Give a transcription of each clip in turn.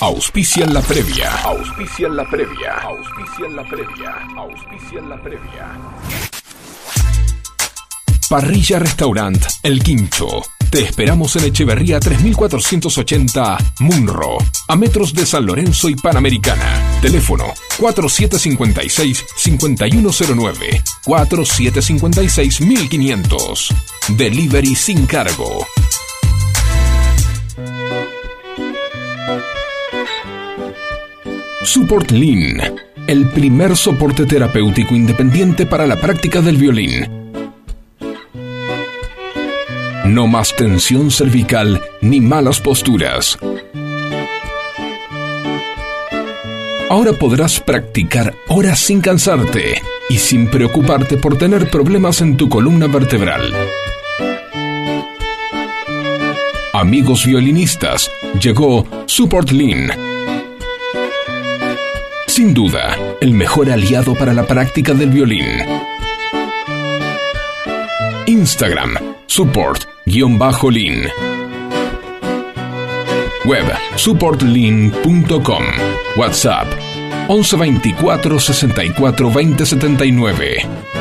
Auspician la previa. Auspician la previa. Auspician la previa. Auspician la previa. Parrilla Restaurant El Quincho. Te esperamos en Echeverría 3480 Munro, a metros de San Lorenzo y Panamericana. Teléfono 4756-5109, 4756-1500. Delivery sin cargo. Support Lean, el primer soporte terapéutico independiente para la práctica del violín. No más tensión cervical ni malas posturas. Ahora podrás practicar horas sin cansarte y sin preocuparte por tener problemas en tu columna vertebral. Amigos violinistas, llegó Support Lean. Sin duda, el mejor aliado para la práctica del violín. Instagram, support-lean. Web, supportlean.com. WhatsApp, 1124 64 20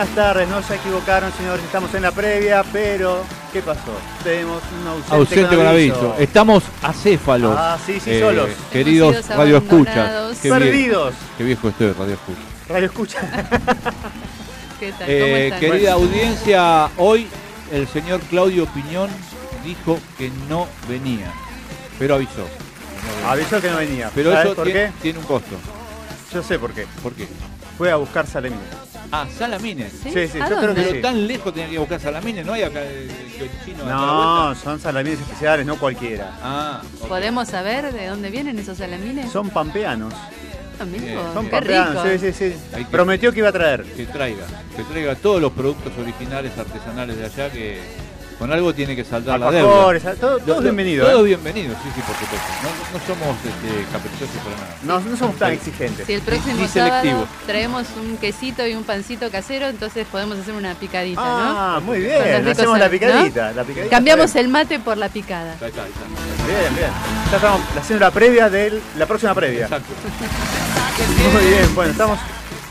buenas tardes. No se equivocaron, señores. Estamos en la previa, pero ¿qué pasó? Tenemos un ausente, Ausente con aviso. Estamos acéfalos. Ah, sí, sí, eh, solos. Queridos sido Radio Escuchas. Perdidos. qué viejo estoy, Radio Escuchas. Radio escucha. ¿Qué tal? ¿Cómo Eh, querida audiencia, hoy el señor Claudio Piñón dijo que no venía, pero avisó. no. Avisó que no venía. Pero ¿Sabes eso por tiene, qué? tiene un costo. Yo sé por qué. ¿Por qué? Fue a buscar salemín. Ah, Salamines. ¿Sí? sí, sí, ¿A yo creo que Pero sí. tan lejos tenía que buscar Salamines, ¿no hay acá el, el chino acá a la No, vuelta? son salamines especiales, no cualquiera. Ah, ok. ¿Podemos saber de dónde vienen esos salamines? Son pampeanos. Bien. Son qué pampeanos, rico. sí, sí, sí. Hay que- Prometió que iba a traer. que traiga, que traiga todos los productos originales artesanales de allá que con algo tiene que saldar la deuda. Alfajores, todo, Lo- todo lo- bienvenido. Todos ¿eh? bienvenidos, sí, sí, por supuesto. No, no somos este, caprichosos para nada. No, no somos tan exigentes. Si el próximo sábado traemos un quesito y un pancito casero, entonces podemos hacer una picadita, Ah, muy bien. Hacemos la picadita. La picadita ¿no? Cambiamos el mate por la picada. Ahí está, ahí está. bien. Bien, bien. Ya estamos haciendo la previa de la próxima previa. Exacto. Muy bien, bueno, estamos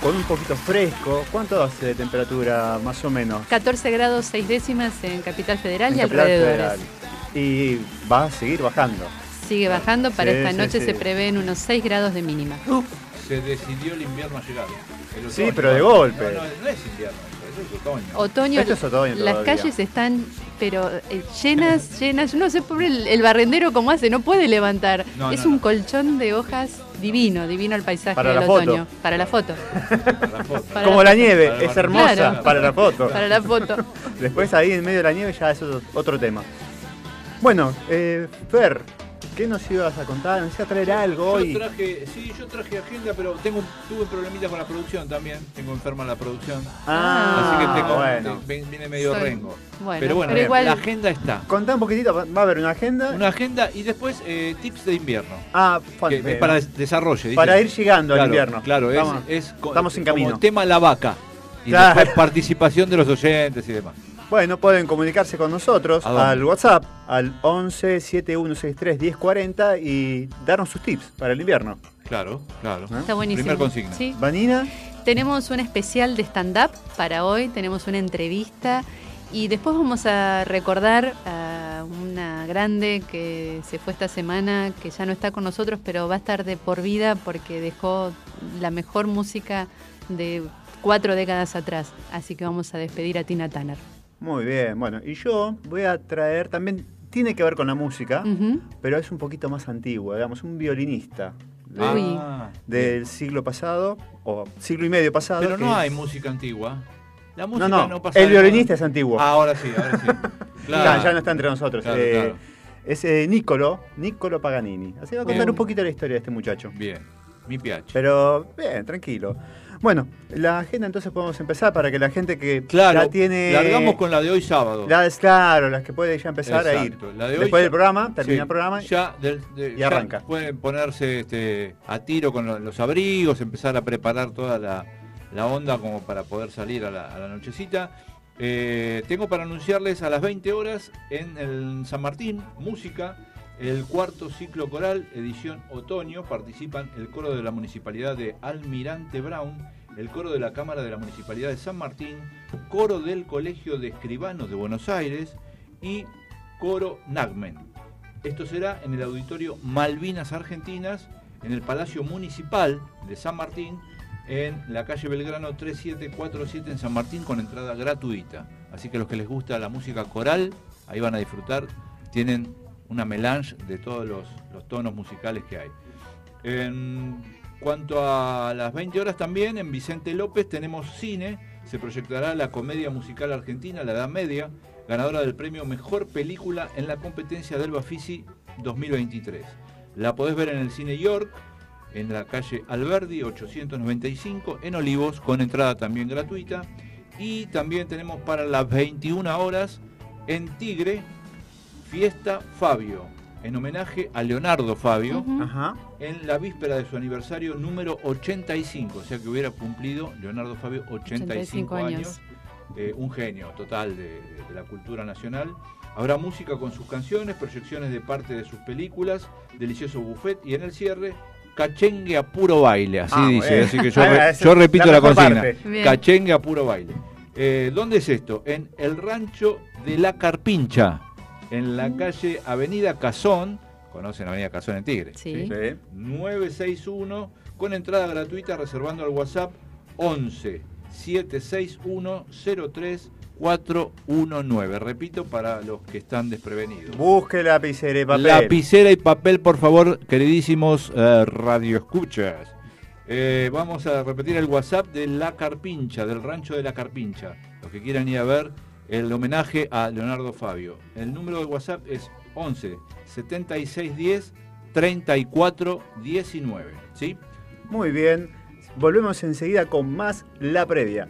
con un poquito fresco. ¿Cuánto hace de temperatura más o menos? 14 grados 6 décimas en Capital Federal y En Capital alrededores. Federal. Y va a seguir bajando. Sigue bajando, para Sí, esta sí, noche sí. se prevén unos 6 grados de mínima. Se decidió el invierno a llegar. El Sí, pero de golpe. No, no, no es invierno, eso es otoño. Otoño, Esto es otoño las todavía. calles están pero eh, llenas, llenas. Yo no sé por el, el barrendero cómo hace, no puede levantar. No, es no, un no. colchón de hojas divino, divino el paisaje Para del la foto. otoño. Para la foto. Para la foto. Para Como la la nieve, Para es hermosa Claro. para la foto. Para la foto. Después ahí en medio de la nieve ya es otro, otro tema. Bueno, eh, Fer, ¿qué nos ibas a contar? ¿Nos ibas a traer algo hoy? Yo traje, sí, yo traje agenda, pero tengo, tuve problemitas con la producción también. Tengo enferma la producción. Ah, Así que tengo, bueno. te- viene medio Soy- rengo. Bueno, pero bueno, pero igual- la agenda está. Contá un poquitito, va a haber una agenda. Una agenda y después eh, tips de invierno. Ah, Que es eh, para des- desarrollo. dice. para ir llegando claro, al invierno. Claro, es, Estamos- es estamos en como camino. tema la vaca. Y Claro. después participación de los oyentes y demás. Bueno, pueden comunicarse con nosotros al WhatsApp al 11 7163 1040 y darnos sus tips para el invierno. Claro, claro. Está buenísimo. Primer consigna. Sí. Vanina, Tenemos un especial de stand-up para hoy, tenemos una entrevista y después vamos a recordar a una grande que se fue esta semana, que ya no está con nosotros, pero va a estar de por vida porque dejó la mejor música de cuatro décadas atrás. Así que vamos a despedir a Tina Turner. Muy bien. Bueno, y yo voy a traer también, tiene que ver con la música, pero es un poquito más antiguo, digamos, un violinista de-. Ah, del siglo pasado, o siglo y medio pasado. pero que no es- hay música antigua. La música No, no, no, pasa el violinista es antiguo. Ah, ahora sí, ahora sí. Claro. ya no está entre nosotros. Claro, Eh, claro. Es eh, Niccolo, Niccolo Paganini. Así va a contar Bien. un poquito la historia de este muchacho. Bien, mi PH. Pero, bien, tranquilo. Bueno, la agenda entonces podemos empezar para que la gente que Claro, ya tiene. largamos con la de hoy sábado. Las, claro, las que puede ya empezar a ir. La de hoy Después ya- del programa, termina Sí, el programa. Ya, del- de- y ya arranca. Pueden ponerse este, a tiro con lo- los abrigos, empezar a preparar toda la, la onda como para poder salir a la, a la nochecita. Eh, tengo para anunciarles a las 20 horas en el San Martín, música, el cuarto ciclo coral, edición otoño. Participan el coro de la Municipalidad de Almirante Brown, el coro de la Cámara de la Municipalidad de San Martín, coro del Colegio de Escribanos de Buenos Aires y coro Nagmen. Esto será en el auditorio Malvinas Argentinas, en el Palacio Municipal de San Martín, en la calle Belgrano 3747 en San Martín, con entrada gratuita. Así que los que les gusta la música coral, ahí van a disfrutar. Tienen una melange de todos los, tonos musicales que hay. En cuanto a las 20 horas también, en Vicente López tenemos cine. Se proyectará la comedia musical argentina, La Edad Media, ganadora del premio Mejor Película en la competencia del Bafisi 2023. La podés ver en el Cine York, en la calle Alberdi 895, en Olivos, con entrada también gratuita. Y también tenemos para las 21 horas en Tigre, Fiesta Fabio, en homenaje a Leonardo Fabio en la víspera de su aniversario número 85, o sea que hubiera cumplido Leonardo Fabio 85, 85 años, años. eh, un genio total de, de- de la cultura nacional. Habrá música con sus canciones, proyecciones de parte de sus películas, delicioso buffet y en el cierre cachengue a puro baile, así Ah, dice, así que yo, re- yo repito la consigna, cachengue a puro baile. Eh, ¿Dónde es esto? En el rancho de La Carpincha, en la calle Avenida Cazón, conocen Avenida Cazón en Tigre. Sí. Sí. 961 con entrada gratuita reservando al WhatsApp 11 761 03 419. Repito para los que están desprevenidos. Busque lapicera y papel. Lapicera y papel, por favor, queridísimos eh, radioescuchas. Eh, vamos a repetir el WhatsApp de La Carpincha, del rancho de La Carpincha. Los que quieran ir a ver el homenaje a Leonardo Fabio. El número de WhatsApp es 11 7610 34 19. ¿Sí? Muy bien. Volvemos enseguida con más La Previa.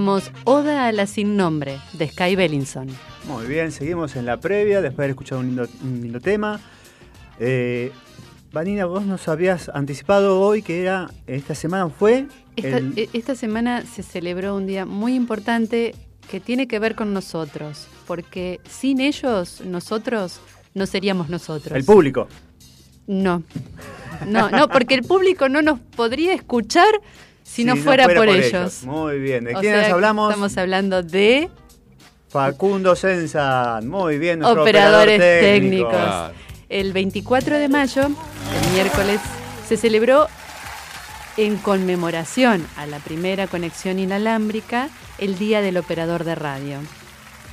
Escuchábamos Oda a la sin nombre de Sky Bellinson. Muy bien, seguimos en la previa, después de haber escuchado un lindo, un lindo tema. Eh, Vanina, vos nos habías anticipado hoy que era, esta semana fue... Esta, el- e- esta semana se celebró un día muy importante que tiene que ver con nosotros, porque sin ellos, nosotros no seríamos nosotros. el público. No, no, no, porque el público no nos podría escuchar si, no, Si fuera, por, ellos. Muy bien, ¿de quiénes hablamos? Estamos hablando de Facundo Senzan, muy bien, nuestro operadores operador técnico. técnicos. El 24 de mayo, el miércoles, se celebró en conmemoración a la primera conexión inalámbrica el Día del Operador de Radio.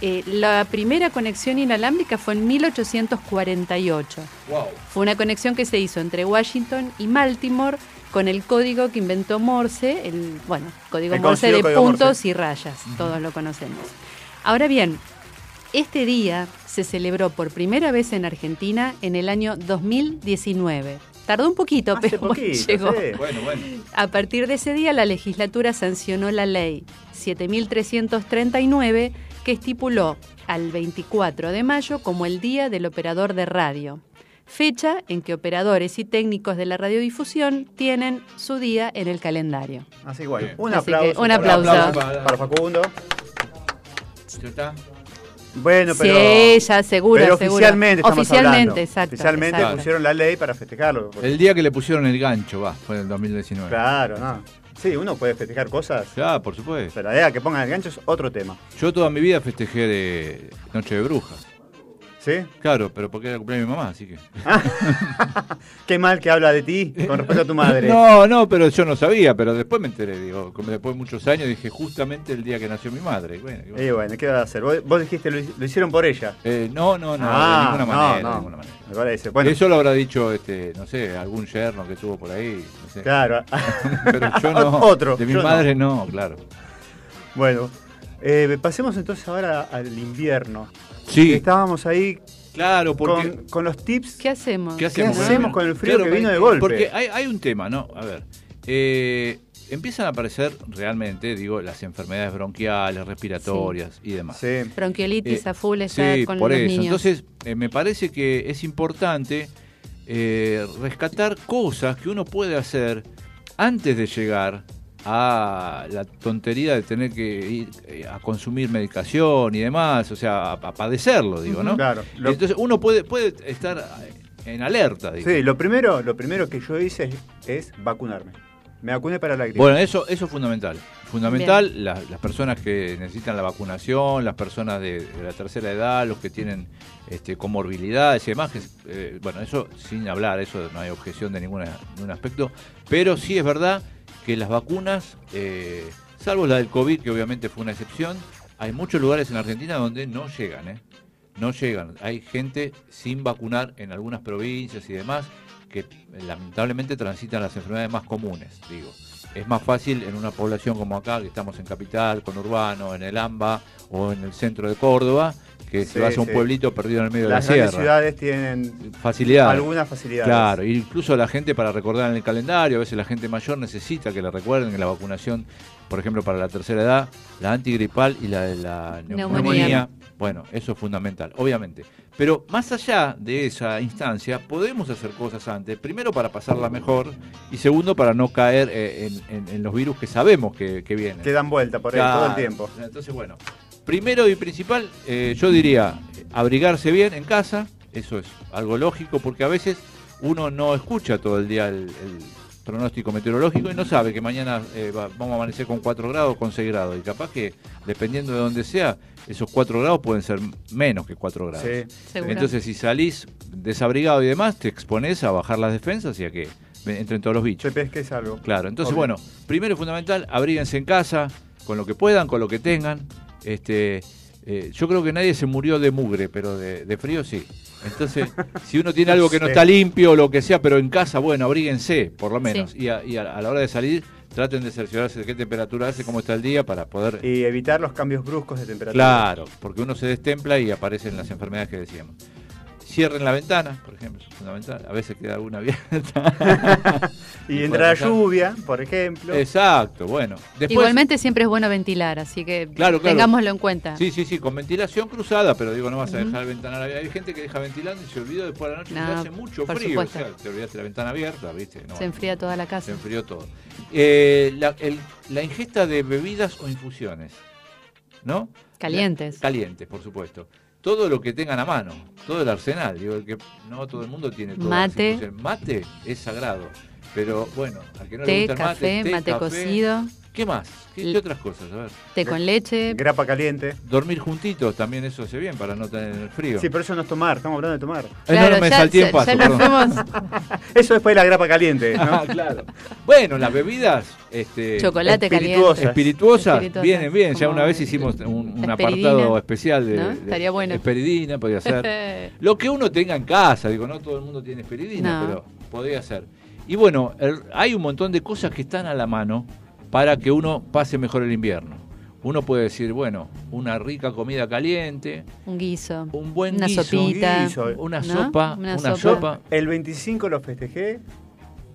Eh, la primera conexión inalámbrica fue en 1848. Wow. Fue una conexión que se hizo entre Washington y Baltimore con el código que inventó Morse, el bueno, código El Morse de código puntos Morse. y rayas, todos lo conocemos. Ahora bien, este día se celebró por primera vez en Argentina en el año 2019. Tardó un poquito, Hace pero bueno, llegó. sí. Bueno, bueno. A partir de ese día, la legislatura sancionó la ley 7339 que estipuló al 24 de mayo como el Día del Operador de Radio, fecha en que operadores y técnicos de la radiodifusión tienen su día en el calendario. Así igual, un Así aplauso. que un aplauso. para- para Facundo. ¿Ya está? Bueno, pero... sí, ya seguro, pero seguro. oficialmente estamos Oficialmente, hablando. exacto. Oficialmente exacto. pusieron la ley para festejarlo. porque- El día que le pusieron el gancho, va, fue en el 2019. Claro, no. Sí, uno puede festejar cosas, Claro, por supuesto. pero la idea que pongan el gancho es otro tema. Yo toda mi vida festejé de Noche de Brujas. ¿Sí? Claro, pero porque era el cumpleaños de mi mamá, así que. Qué mal que habla de ti con respecto a tu madre. No, no, pero yo no sabía, pero después me enteré, digo, como después de muchos años dije justamente el día que nació mi madre. y Bueno, y bueno. Y bueno, ¿qué va a hacer? Vos, vos dijiste lo, lo hicieron por ella. Eh, no, no, no, Ah, de ninguna no, manera, no. de ninguna manera. Me parece. Bueno, Eso lo habrá dicho, este, no sé, algún yerno que tuvo por ahí, no sé. claro. Pero yo no. Otro. De mi yo no. madre no, claro. Bueno, eh, pasemos entonces ahora al invierno. Sí, Estábamos ahí claro, porque. con, con los tips. ¿Qué hacemos? ¿Qué hacemos, ¿Qué hacemos con el frío que vino de golpe? Porque hay, hay un tema, ¿no? A ver. eh, empiezan a aparecer realmente, digo, las enfermedades bronquiales, respiratorias y demás. Sí. Bronquiolitis Eh, a full está sí, con por los eso. niños. Entonces, eh, me parece que es importante eh, rescatar cosas que uno puede hacer antes de llegar a la tontería de tener que ir eh, a consumir medicación y demás, o sea, a, a padecerlo, digo, ¿no? Claro. Lo- Entonces, uno puede, puede estar en alerta, digo. Sí, lo primero, lo primero que yo hice es, es vacunarme. Me vacuné para la gripe. Bueno, eso, eso es fundamental. Fundamental, la- las personas que necesitan la vacunación, las personas de, de la tercera edad, los que tienen este, comorbilidades y demás. que, eh, bueno, eso sin hablar, eso no hay objeción de ninguna, ningún aspecto. Pero sí es verdad que las vacunas, eh, salvo la del COVID, que obviamente fue una excepción, hay muchos lugares en Argentina donde no llegan, ¿eh? No llegan. Hay gente sin vacunar en algunas provincias y demás que eh, lamentablemente transitan las enfermedades más comunes, digo. Es más fácil en una población como acá, que estamos en Capital, con Urbano, en el AMBA o en el centro de Córdoba, que Sí, si vas a un sí. pueblito perdido en el medio Las de la grandes sierra. ciudades tienen Facilidad. algunas facilidades. Claro, incluso la gente para recordar en el calendario, a veces la gente mayor necesita que le recuerden que la vacunación, por ejemplo, para la tercera edad, la antigripal y la de la neumonía, Neumonía. bueno, eso es fundamental, obviamente. Pero más allá de esa instancia, podemos hacer cosas antes, primero para pasarla mejor y segundo para no caer eh, en, en- en los virus que sabemos que, que vienen. Que dan vuelta por ahí Claro. todo el tiempo. Entonces, bueno, primero y principal, eh, yo diría abrigarse bien en casa, eso es algo lógico, porque a veces uno no escucha todo el día el, el pronóstico meteorológico y no sabe que mañana eh, va- vamos a amanecer con 4 grados o con 6 grados. Y capaz que, dependiendo de donde sea, esos 4 grados pueden ser menos que 4 grados. Sí. Seguro. Entonces, si salís desabrigado y demás, te expones a bajar las defensas y a que entren todos los bichos. Se pesque es algo. Claro, entonces Obvio. bueno, primero y fundamental, abríguense en casa, con lo que puedan, con lo que tengan. Este, eh, yo creo que nadie se murió de mugre, pero de, de frío sí. Entonces, si uno tiene algo que no está limpio o lo que sea, pero en casa, bueno, abríguense, por lo menos. Sí. Y, a, y a- a la hora de salir, traten de cerciorarse de qué temperatura hace, cómo está el día, para poder... Y evitar los cambios bruscos de temperatura. Claro, porque uno se destempla y aparecen las enfermedades que decíamos. Cierren la ventana, por ejemplo, es fundamental. A veces queda alguna abierta. Y entra la lluvia, por ejemplo. Exacto, bueno. Después, Igualmente siempre es bueno ventilar, así que Claro, claro. tengámoslo en cuenta. Sí, sí, sí, con ventilación cruzada, pero digo, no vas a dejar la ventana abierta. Hay gente que deja ventilando y se olvidó después de la noche No, hace mucho por frío. supuesto. O sea, te olvidaste la ventana abierta, ¿viste? No, Se enfría toda la se casa. enfrió todo. Eh, la, el- la ingesta de bebidas o infusiones, ¿no? Calientes. Calientes, por supuesto. Todo lo que tengan a mano, todo el arsenal. Digo, el que no todo el mundo tiene todo. Mate. Mate es sagrado. Pero bueno, al que no le gusta el mate, café, té, mate café. cocido, ¿Qué más? ¿Qué, otras cosas? A ver. té con leche. Grapa caliente. Dormir juntitos también eso hace bien para no tener el frío. Sí, pero eso no es tomar, estamos hablando de tomar. Eh, no, no, me ya, salté en paso, ya nos perdón. fuimos. Eso después de la grapa caliente, ¿no? Ah, claro. Bueno, las bebidas este, Chocolate espirituosas. caliente. espirituosas, Espirituosas, vienen bien. Ya una vez hicimos un, apartado especial de, ¿no? Estaría bueno. esperidina, podía ser. Lo que uno tenga en casa, digo, no todo el mundo tiene esperidina, No. pero podría ser. Y bueno, el- hay un montón de cosas que están a la mano para que uno pase mejor el invierno. Uno puede decir, bueno, una rica comida caliente, Un guiso. un buen Una guiso, sopita. guiso, una ¿no? sopa, Una una, sopa. sopa. El 25 lo festejé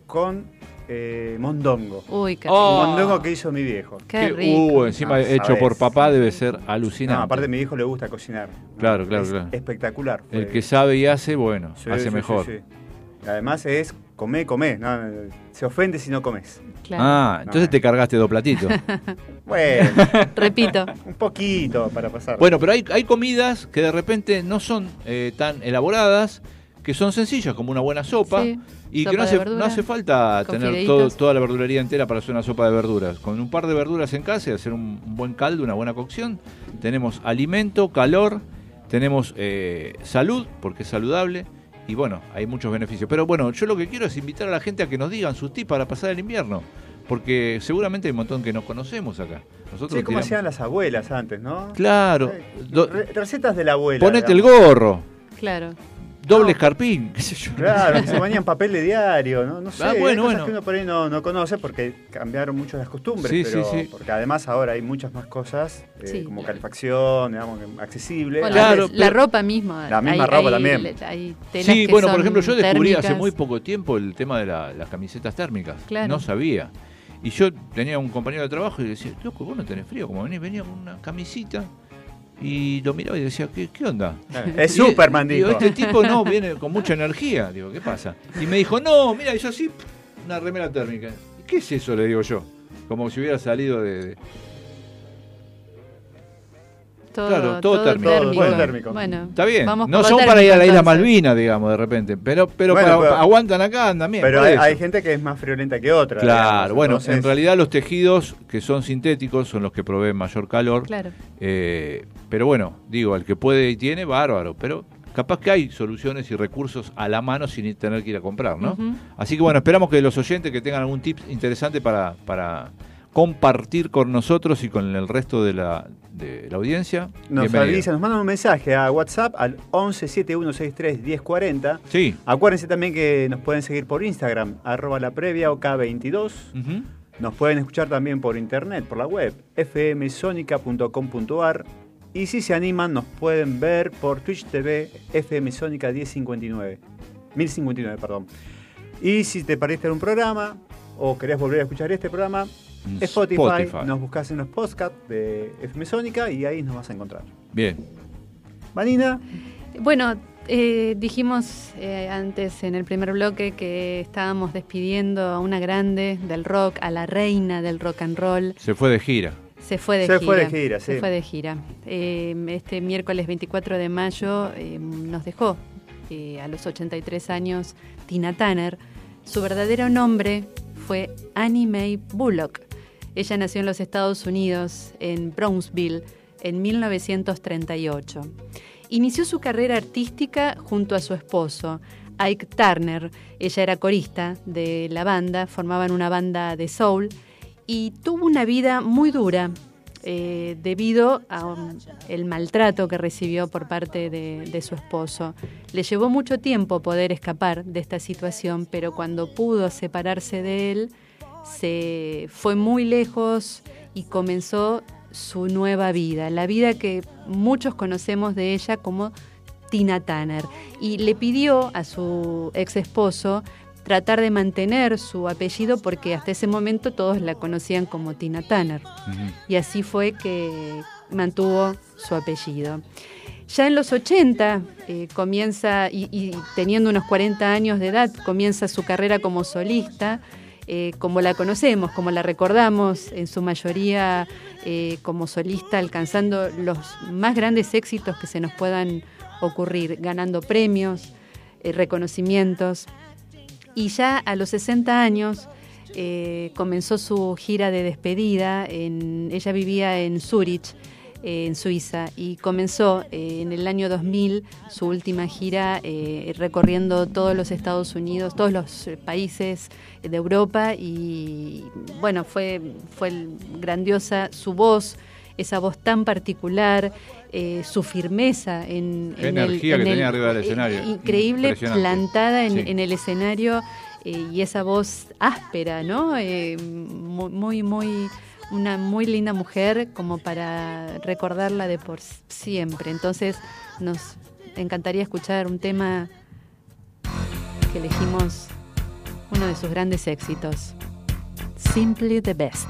con eh, mondongo. Uy, qué Oh. Mondongo que hizo mi viejo. Qué que, rico. uh, encima Ah, hecho sabes. por papá debe ser alucinante. No, aparte a mi hijo le gusta cocinar. ¿no? Claro, claro, Es claro. Espectacular. El que sabe y hace, bueno, Sí, hace sí, sí, mejor. sí. Además es comer, comer. ¿no? Se ofende si no comes. Claro. Ah, entonces No. te cargaste dos platitos. Bueno, Repito. un poquito para pasar. bueno, pero hay, hay comidas que de repente no son eh, tan elaboradas, que son sencillas, como una buena sopa. Sí, Y sopa que no hace, verdura, no hace falta tener todo- toda la verdulería entera para hacer una sopa de verduras. Con un par de verduras en casa y hacer un, un buen caldo, una buena cocción, tenemos alimento, calor, tenemos eh, salud, porque es saludable, y bueno, hay muchos beneficios. Pero bueno, yo lo que quiero es invitar a la gente a que nos digan sus tips para pasar el invierno, porque seguramente hay un montón que no conocemos acá. Nosotros Sí, como tiramos- hacían las abuelas antes, ¿no? Claro, Eh, recetas de la abuela. ponete el gorro, Claro. Doble escarpín, qué sé yo. Claro, que se ponían papel de diario, ¿no? No sé, Ah, bueno, cosas bueno. que uno por ahí no, no conoce porque cambiaron mucho las costumbres, Sí, pero sí, sí. porque además ahora hay muchas más cosas, eh, Sí. como calefacción, digamos, accesible. Bueno, Claro, la, ropa misma. La misma hay- ropa hay- también. le- hay telas Sí, que bueno, por ejemplo, yo descubrí hace muy poco tiempo el tema de la- las camisetas térmicas. Claro. No sabía. Y yo tenía un compañero de trabajo y le decía, loco, vos no tenés frío, como venís, venía con una camisita. Y lo miraba y decía, ¿qué, qué onda? Es Y- Superman, digo, este tipo no, viene con mucha energía. Digo, ¿qué pasa? Y me dijo, no, mira, yo así, una remera térmica. ¿Y ¿Qué es eso? Le digo yo. Como si hubiera salido de... todo, Claro, todo térmico. térmico. Todo térmico. Bueno, Está bien. vamos no son para ir a la isla. Malvina, digamos, de repente. Pero, pero, Bueno, para- pero- aguantan acá también. Pero hay, gente que es más friolenta que otra. Claro, digamos, bueno, entonces- en realidad los tejidos que son sintéticos son los que proveen mayor calor. Claro. Eh, pero bueno, digo, el que puede y tiene, bárbaro. Pero capaz que hay soluciones y recursos a la mano sin tener que ir a comprar, ¿no? Así que bueno, esperamos que los oyentes que tengan algún tip interesante para, para compartir con nosotros y con el resto de la, de la audiencia. Nos avisan, nos mandan un mensaje a WhatsApp al 11 7163 1040. Sí. Acuérdense también que nos pueden seguir por Instagram, arroba la previa OK22. Ujú. Nos pueden escuchar también por internet, por la web, fmsonica.com.ar. Y si se animan, nos pueden ver por Twitch TV, fmsonica 1059. 1059, perdón. Y si te perdiste un programa o querés volver a escuchar este programa, Spotify, Spotify. nos buscas en los podcasts de FM Sónica y ahí nos vas a encontrar. Bien. Vanina, Bueno, eh, dijimos eh, antes en el primer bloque que estábamos despidiendo a una grande del rock, a la reina del rock and roll. Se fue de gira. Se fue de Se gira. fue de gira, Se sí. fue de gira. Eh, este miércoles 24 de mayo eh, nos dejó eh, a los 83 años Tina Turner. Su verdadero nombre fue Annie Mae Bullock. Ella nació en los Estados Unidos, en Brownsville, en 1938. Inició su carrera artística junto a su esposo, Ike Turner. Ella era corista de la banda, formaban una banda de soul y tuvo una vida muy dura eh, debido al maltrato que recibió por parte de, de su esposo. Le llevó mucho tiempo poder escapar de esta situación, pero cuando pudo separarse de él, se fue muy lejos y comenzó su nueva vida, la vida que muchos conocemos de ella como Tina Turner. Y le pidió a su ex esposo tratar de mantener su apellido porque hasta ese momento todos la conocían como Tina. Ujú. Y así fue que mantuvo su apellido. Ya en los 80 eh, comienza, y, y teniendo unos 40 años de edad, comienza su carrera como solista, eh, como la conocemos, como la recordamos, en su mayoría eh, como solista, alcanzando los más grandes éxitos que se nos puedan ocurrir, ganando premios, eh, reconocimientos. Y ya a los 60 años comenzó su gira de despedida. En, ella vivía en Zurich, eh, en Suiza, y comenzó eh, en el año 2000 su última gira eh, recorriendo todos los Estados Unidos, todos los eh, países de Europa. Y bueno, fue, fue grandiosa su voz, esa voz tan particular. eh, su firmeza en, Qué en el- energía que el- tenía arriba del escenario. increíble, plantada en, Sí. en el escenario eh, y esa voz áspera, ¿no? Eh, mu- muy, muy, una muy linda mujer como para recordarla de por siempre. Entonces nos encantaría escuchar un tema que elegimos, uno de sus grandes éxitos, Simply the Best.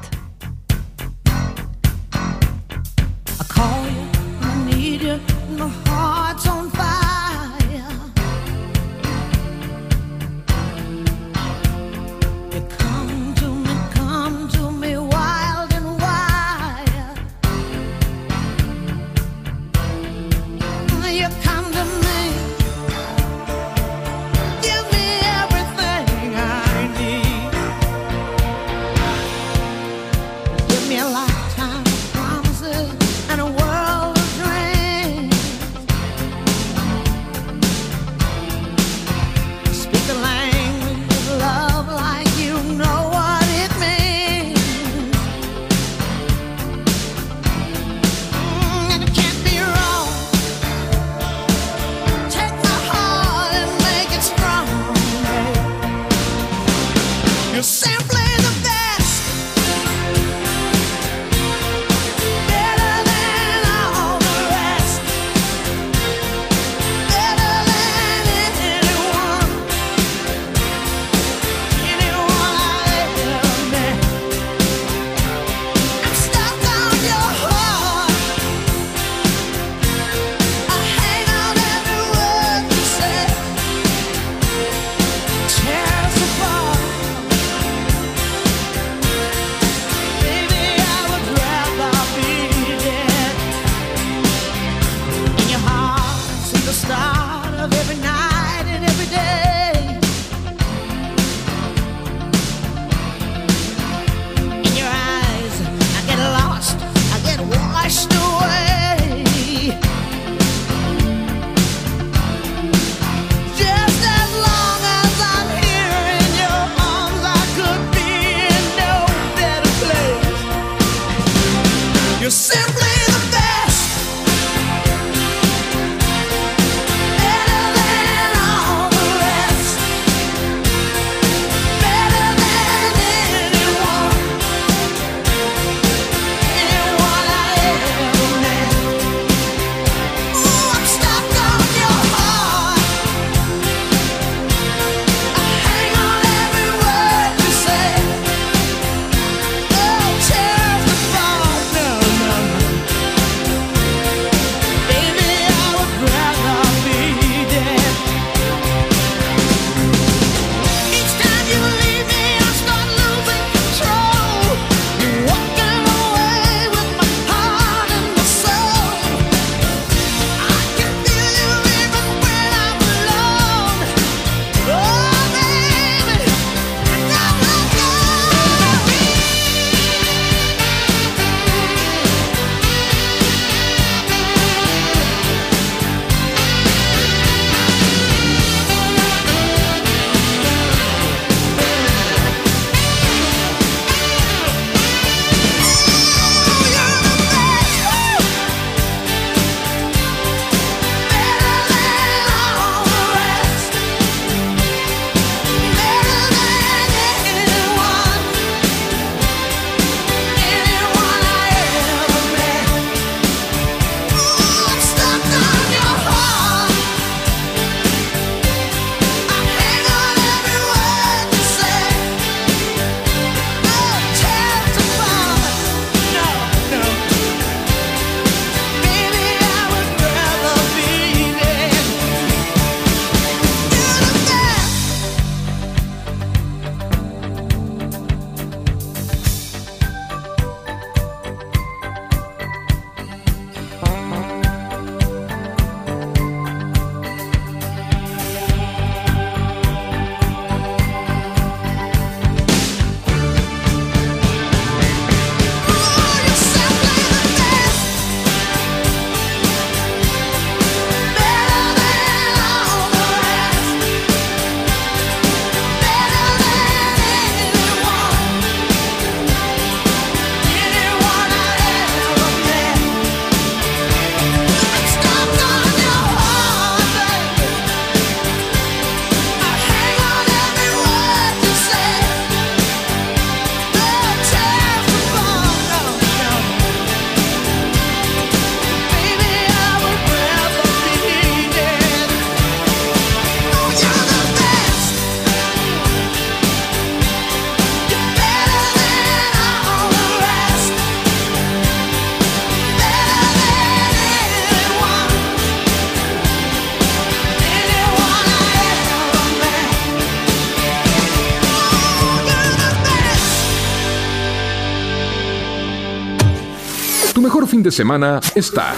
Fin de semana está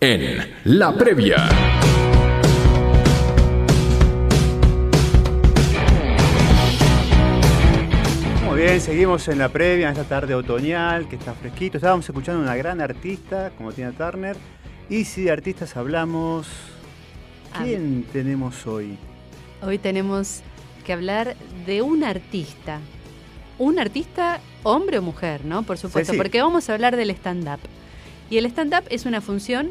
en La Previa. Muy bien, seguimos en la previa, en esta tarde otoñal, que está fresquito. Estábamos escuchando a una gran artista, como Tina Turner. Y si de artistas hablamos, ¿quién tenemos hoy? Hoy tenemos que hablar de un artista. Un artista, hombre o mujer, ¿no? Por supuesto, sí. porque vamos a hablar del stand-up. Y el stand-up es una función,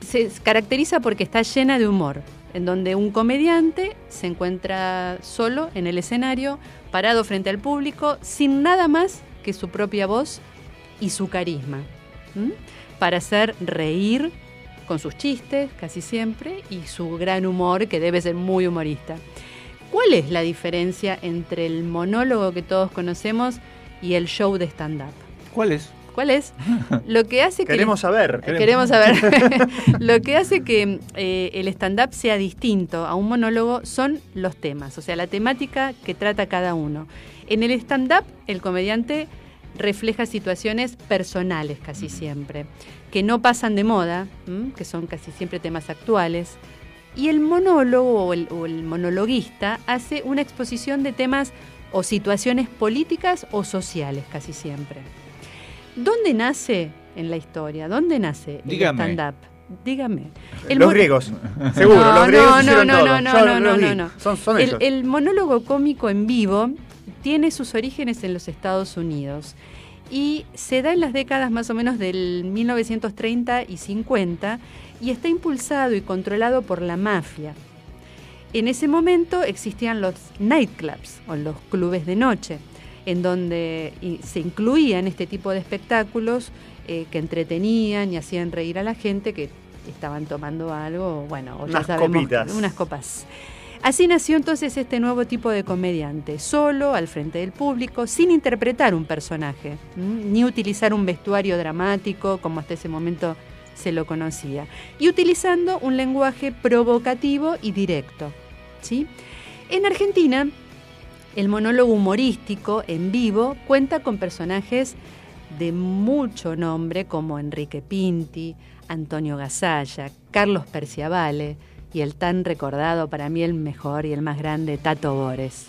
se caracteriza porque está llena de humor, en donde un comediante se encuentra solo en el escenario, parado frente al público, sin nada más que su propia voz y su carisma, para hacer reír con sus chistes casi siempre y su gran humor, que debe ser muy humorista. ¿Cuál es la diferencia entre el monólogo que todos conocemos y el show de stand-up? ¿Cuál es? ¿Cuál es? Lo que hace que... Queremos saber. Queremos saber. Lo que hace que eh, el stand-up sea distinto a un monólogo son los temas, o sea, la temática que trata cada uno. En el stand-up, el comediante refleja situaciones personales casi siempre, que no pasan de moda, ¿m? que son casi siempre temas actuales. Y el monólogo o el, o el monologuista hace una exposición de temas o situaciones políticas o sociales casi siempre. ¿Dónde nace en la historia? ¿Dónde nace el Dígame. stand-up? Dígame. El los griegos. Seguro, no, los griegos no, hicieron no, todo. no, no, no, no, vi. no. Son, son el, ellos. el monólogo cómico en vivo tiene sus orígenes en los Estados Unidos y se da en las décadas más o menos del 1930 y 50 y está impulsado y controlado por la mafia. En ese momento existían los nightclubs o los clubes de noche, en donde se incluían este tipo de espectáculos eh, que entretenían y hacían reír a la gente que estaban tomando algo, bueno, o ya Unas sabemos, copitas. unas copas. Así nació entonces este nuevo tipo de comediante, solo, al frente del público, sin interpretar un personaje, ni utilizar un vestuario dramático como hasta ese momento se lo conocía, y utilizando un lenguaje provocativo y directo. ¿sí? En Argentina, el monólogo humorístico en vivo cuenta con personajes de mucho nombre como Enrique Pinti, Antonio Gasalla, Carlos Perciavale y el tan recordado para mí el mejor y el más grande Tato Bores.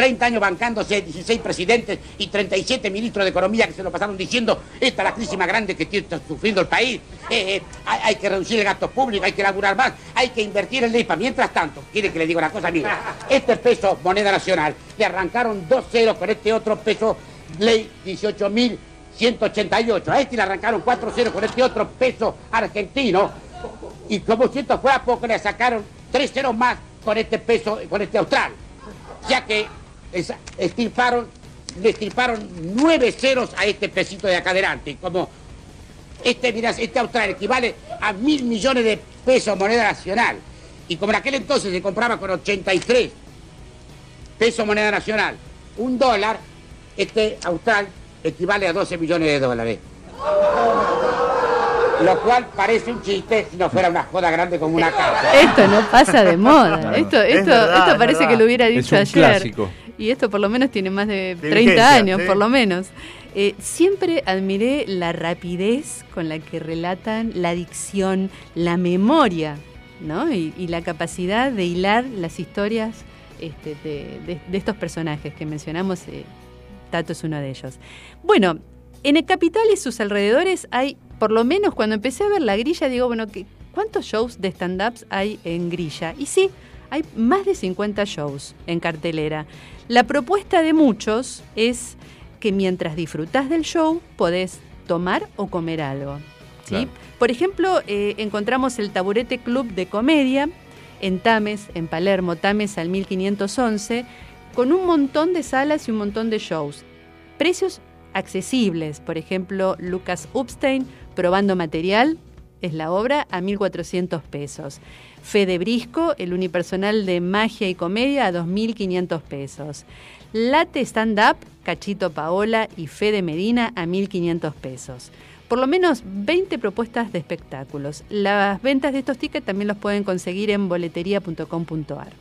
30 años bancándose 16 presidentes y 37 ministros de Economía que se lo pasaron diciendo esta es la crisis más grande que tiene- está sufriendo el país. Eh, eh, hay, hay que reducir el gasto público, hay que laburar más, hay que invertir en IPA. Mientras tanto, quiere que le diga una cosa, amigo. Este peso, moneda nacional, le arrancaron dos ceros con este otro peso, ley 18.188. A este le arrancaron cuatro ceros con este otro peso argentino. Y como si esto fuera poco, le sacaron tres ceros más con este peso, con este austral. Ya que esa- estirparon, le estirparon nueve ceros a este pesito de acá adelante. Como este, mirá, este austral equivale a mil millones de pesos moneda nacional. Y como en aquel entonces se compraba con 83 pesos moneda nacional, un dólar, este austral equivale a 12 millones de dólares. Lo cual parece un chiste si no fuera una joda grande como una casa. Esto no pasa de moda. Claro. Esto, Es esto, verdad, esto es parece que lo hubiera Es dicho un ayer. clásico. Y esto por lo menos tiene más de, De 30 vigencia, años, sí. por lo menos. Eh, siempre admiré la rapidez con la que relatan la dicción, la memoria, ¿no? Y, y la capacidad de hilar las historias este, de, de- de estos personajes que mencionamos. eh, Tato es uno de ellos. Bueno, en el Capital y sus alrededores hay, por lo menos cuando empecé a ver la grilla, digo, bueno, ¿qué- ¿cuántos shows de stand-ups hay en grilla? Y sí, hay más de 50 shows en cartelera. La propuesta de muchos es que mientras disfrutás del show podés tomar o comer algo. ¿sí? Claro. Por ejemplo, eh, encontramos el Taburete Club de Comedia en Tames, en Palermo, Tames al 1511, con un montón de salas y un montón de shows. Precios accesibles, por ejemplo, Lucas Upstein, Probando Material, es la obra, a 1.400 pesos. Fede Brisco, el unipersonal de magia y comedia, a 2.500 pesos. Late Stand Up, Cachito Paola y Fede Medina, a 1.500 pesos. Por lo menos 20 propuestas de espectáculos. Las ventas de estos tickets también los pueden conseguir en boletería.com.ar.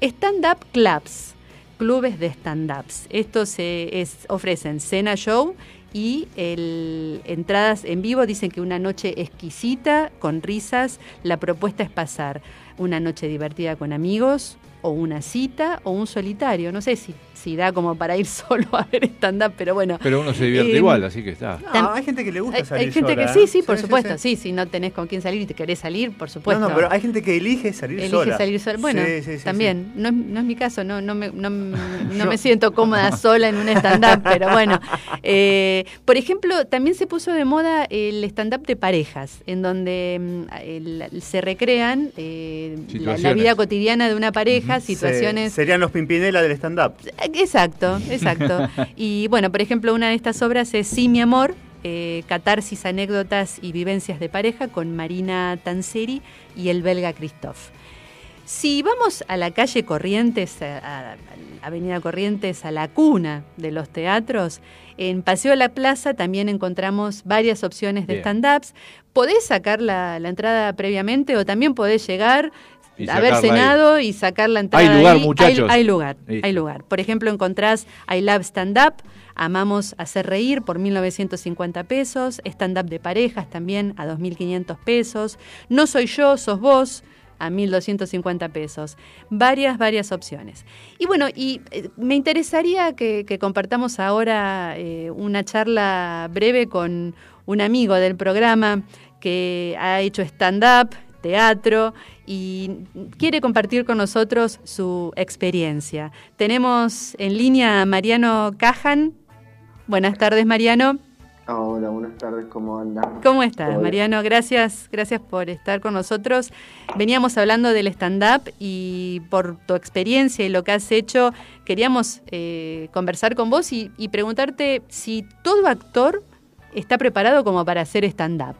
Stand-up clubs, clubes de stand-ups. Estos se ofrecen cena show y el- entradas en vivo. Dicen que una noche exquisita, con risas. La propuesta es pasar una noche divertida con amigos, o una cita, o un solitario. No sé si, da como para ir solo a ver stand-up, pero bueno. Pero uno se divierte Eh, igual, así que está. No, hay gente que le gusta Hay, salir hay gente sola, que ¿eh? sí, sí, por supuesto. Sí, si no tenés con quién salir y te querés salir, por supuesto. No, no, pero hay gente que elige salir Elige sola. salir sola. Bueno, Sí, sí, sí, también. No, es, no es mi caso, no, no, me, no, no me siento cómoda sola en un stand-up, pero bueno. Eh, por ejemplo, también se puso de moda el stand-up de parejas, en donde mm, el- se recrean eh, la- vida cotidiana de una pareja, situaciones serían los Pimpinela del stand-up. Exacto, exacto. Y bueno, por ejemplo, una de estas obras es Sí, mi amor, eh, catarsis, anécdotas y vivencias de pareja con Marina Tanseri y el belga Christophe. Si vamos a la calle Corrientes, a, a- Avenida Corrientes, a la cuna de los teatros, en Paseo de la Plaza también encontramos varias opciones de stand-ups. Podés sacar la, la entrada previamente o también podés llegar, haber ahí. cenado y sacar la entrada Hay lugar, ahí. muchachos. Hay, hay lugar, Listo. hay lugar. Por ejemplo, encontrás I Love Stand Up, Amamos hacer reír por 1.950 pesos, stand-up de parejas también a 2.500 pesos, No soy yo, sos vos a 1.250 pesos. Varias, varias opciones. Y bueno, y eh, me interesaría que, que compartamos ahora eh, una charla breve con un amigo del programa que ha hecho stand-up, teatro y quiere compartir con nosotros su experiencia. Tenemos en línea a Mariano Cajan. Buenas tardes, Mariano. Hola, buenas tardes, ¿cómo andan? ¿Cómo estás. Mariano? Gracias, gracias por estar con nosotros. Veníamos hablando del stand-up y por tu experiencia y lo que has hecho, queríamos eh, conversar con vos y, y preguntarte si todo actor está preparado como para hacer stand-up.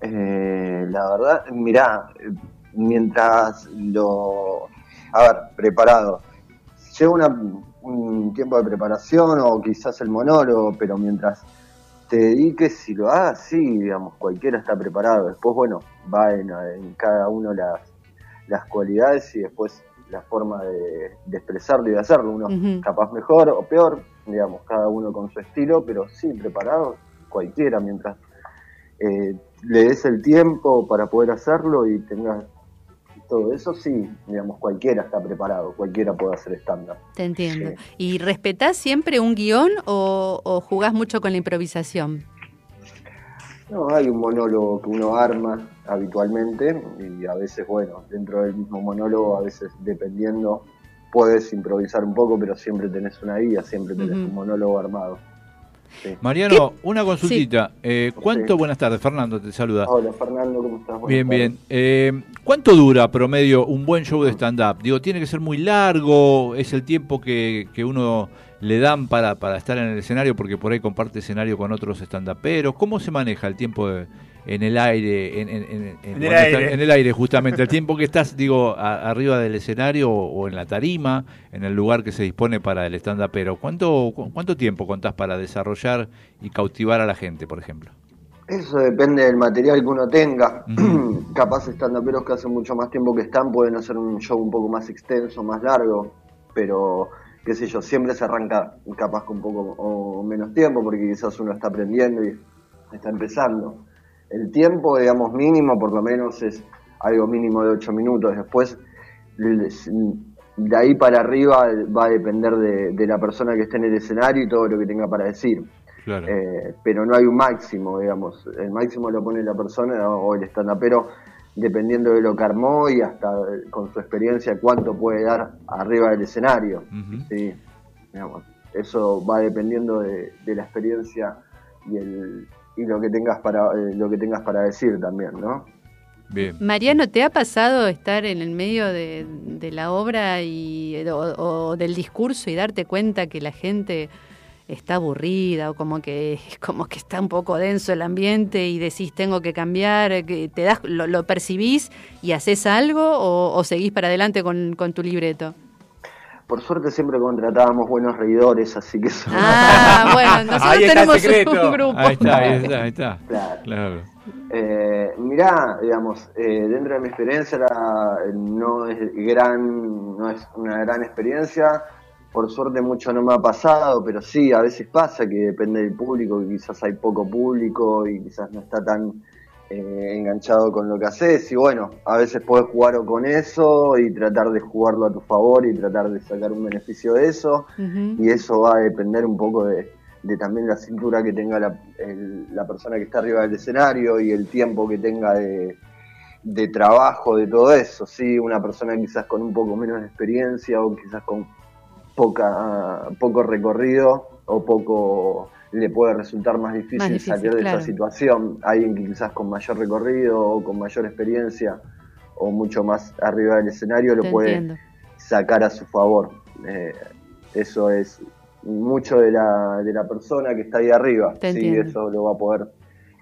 Eh, la verdad, mirá, mientras lo... A ver, preparado. Lleva una- un tiempo de preparación o quizás el monólogo, pero mientras te dediques y lo hagas, sí, digamos, cualquiera está preparado. Después, bueno, va en, en cada uno las, las cualidades y después la forma de, de expresarlo y de hacerlo. Uno Ujú. capaz mejor o peor, digamos, cada uno con su estilo, pero sí, preparado cualquiera, mientras eh, le des el tiempo para poder hacerlo y tengas todo eso, sí, digamos, cualquiera está preparado, cualquiera puede hacer estándar. Te entiendo. Sí. ¿Y respetás siempre un guion o, o jugás mucho con la improvisación? No, hay un monólogo que uno arma habitualmente y a veces, bueno, dentro del mismo monólogo, a veces dependiendo, puedes improvisar un poco, pero siempre tenés una guía, siempre tenés un monólogo armado. Sí. Mariano, una consultita. Eh, ¿Cuánto, Sí. buenas tardes, Fernando, te saluda. Hola Fernando, ¿cómo estás? Buenas Bien, tardes. bien. Eh, ¿Cuánto dura promedio un buen show de stand-up? Digo, ¿tiene que ser muy largo? ¿Es el tiempo que, que uno le dan para, para estar en el escenario? Porque por ahí comparte escenario con otros stand-uperos. ¿Cómo se maneja el tiempo de- en el aire? En, en- en- en- el aire. está- en el aire, justamente. El tiempo que estás, digo, a- arriba del escenario o, o en la tarima, en el lugar que se dispone para el stand-upero. ¿Cuánto, cu- ¿Cuánto tiempo contás para desarrollar y cautivar a la gente, por ejemplo? Eso depende del material que uno tenga. Ujú. Capaz estandaperos que hace mucho más tiempo que están pueden hacer un show un poco más extenso, más largo, pero qué sé yo, siempre se arranca capaz con un poco o menos tiempo porque quizás uno está aprendiendo y está empezando. El tiempo, digamos, mínimo por lo menos es algo mínimo de 8 minutos. Después, de ahí para arriba va a depender de, de la persona que esté en el escenario y todo lo que tenga para decir. Claro. Eh, pero no hay un máximo, digamos. El máximo lo pone la persona o el stand-upero dependiendo de lo que armó y hasta con su experiencia cuánto puede dar arriba del escenario. Sí, digamos. Eso va dependiendo de, de la experiencia y el y lo que tengas para eh, lo que tengas para decir también, ¿no? Bien. Mariano, ¿te ha pasado estar en el medio de, de la obra y, o, o del discurso y darte cuenta que la gente está aburrida o como que como que está un poco denso el ambiente y decís tengo que cambiar, que te das lo, lo percibís y haces algo o, o seguís para adelante con, con tu libreto? Por suerte siempre contratábamos buenos reidores, así que eso Ah, bueno, nosotros Ahí está el tenemos secreto. un grupo. Ahí está, ahí está, ahí está. Claro. Claro. Eh, mirá, digamos, eh, dentro de mi experiencia la- no es gran, no es una gran experiencia. Por suerte mucho no me ha pasado, pero sí, a veces pasa que depende del público, que quizás hay poco público y quizás no está tan eh, enganchado con lo que haces. Y bueno, a veces puedes jugar o con eso y tratar de jugarlo a tu favor y tratar de sacar un beneficio de eso y eso va a depender un poco de, de también la cintura que tenga la, el- la persona que está arriba del escenario y el tiempo que tenga de, de trabajo, de todo eso, ¿sí? Una persona quizás con un poco menos de experiencia o quizás con poca, poco recorrido o poco le puede resultar más difícil, Más difícil, salir de claro. esa situación. Alguien que quizás con mayor recorrido o con mayor experiencia o mucho más arriba del escenario lo puede entiendo. sacar a su favor. Eh, eso es mucho de la, de la persona que está ahí arriba. Te sí, entiendo. eso lo va a poder.